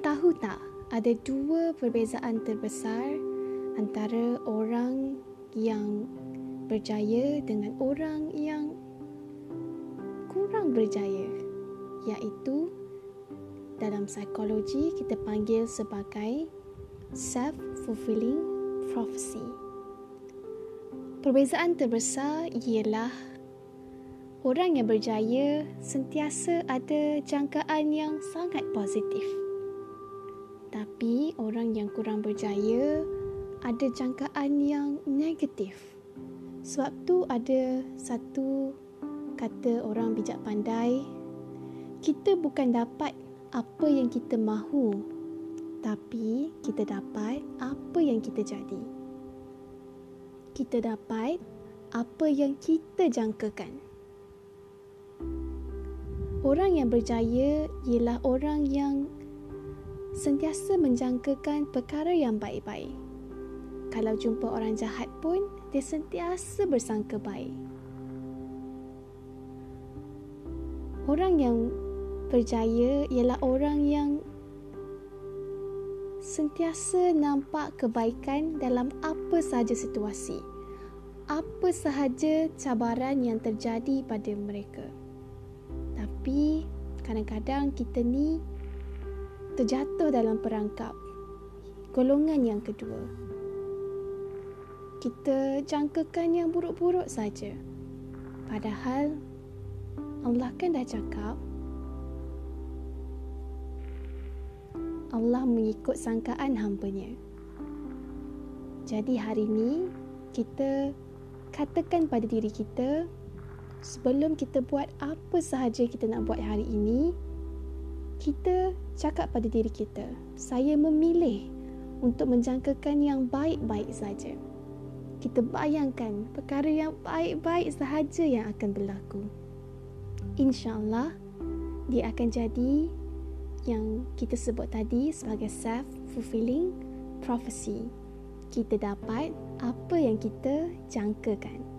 tahu tak ada dua perbezaan terbesar antara orang yang berjaya dengan orang yang kurang berjaya iaitu dalam psikologi kita panggil sebagai self fulfilling prophecy. Perbezaan terbesar ialah orang yang berjaya sentiasa ada jangkaan yang sangat positif. Tapi orang yang kurang berjaya ada jangkaan yang negatif. Sebab tu ada satu kata orang bijak pandai, kita bukan dapat apa yang kita mahu tapi kita dapat apa yang kita jadi kita dapat apa yang kita jangkakan orang yang berjaya ialah orang yang sentiasa menjangkakan perkara yang baik-baik kalau jumpa orang jahat pun dia sentiasa bersangka baik orang yang berjaya ialah orang yang sentiasa nampak kebaikan dalam apa sahaja situasi. Apa sahaja cabaran yang terjadi pada mereka. Tapi kadang-kadang kita ni terjatuh dalam perangkap golongan yang kedua. Kita jangkakan yang buruk-buruk saja. Padahal Allah kan dah cakap Allah mengikut sangkaan hambanya. Jadi hari ini kita katakan pada diri kita sebelum kita buat apa sahaja kita nak buat hari ini kita cakap pada diri kita saya memilih untuk menjangkakan yang baik-baik saja. Kita bayangkan perkara yang baik-baik sahaja yang akan berlaku. InsyaAllah dia akan jadi yang kita sebut tadi sebagai self-fulfilling prophecy. Kita dapat apa yang kita jangkakan.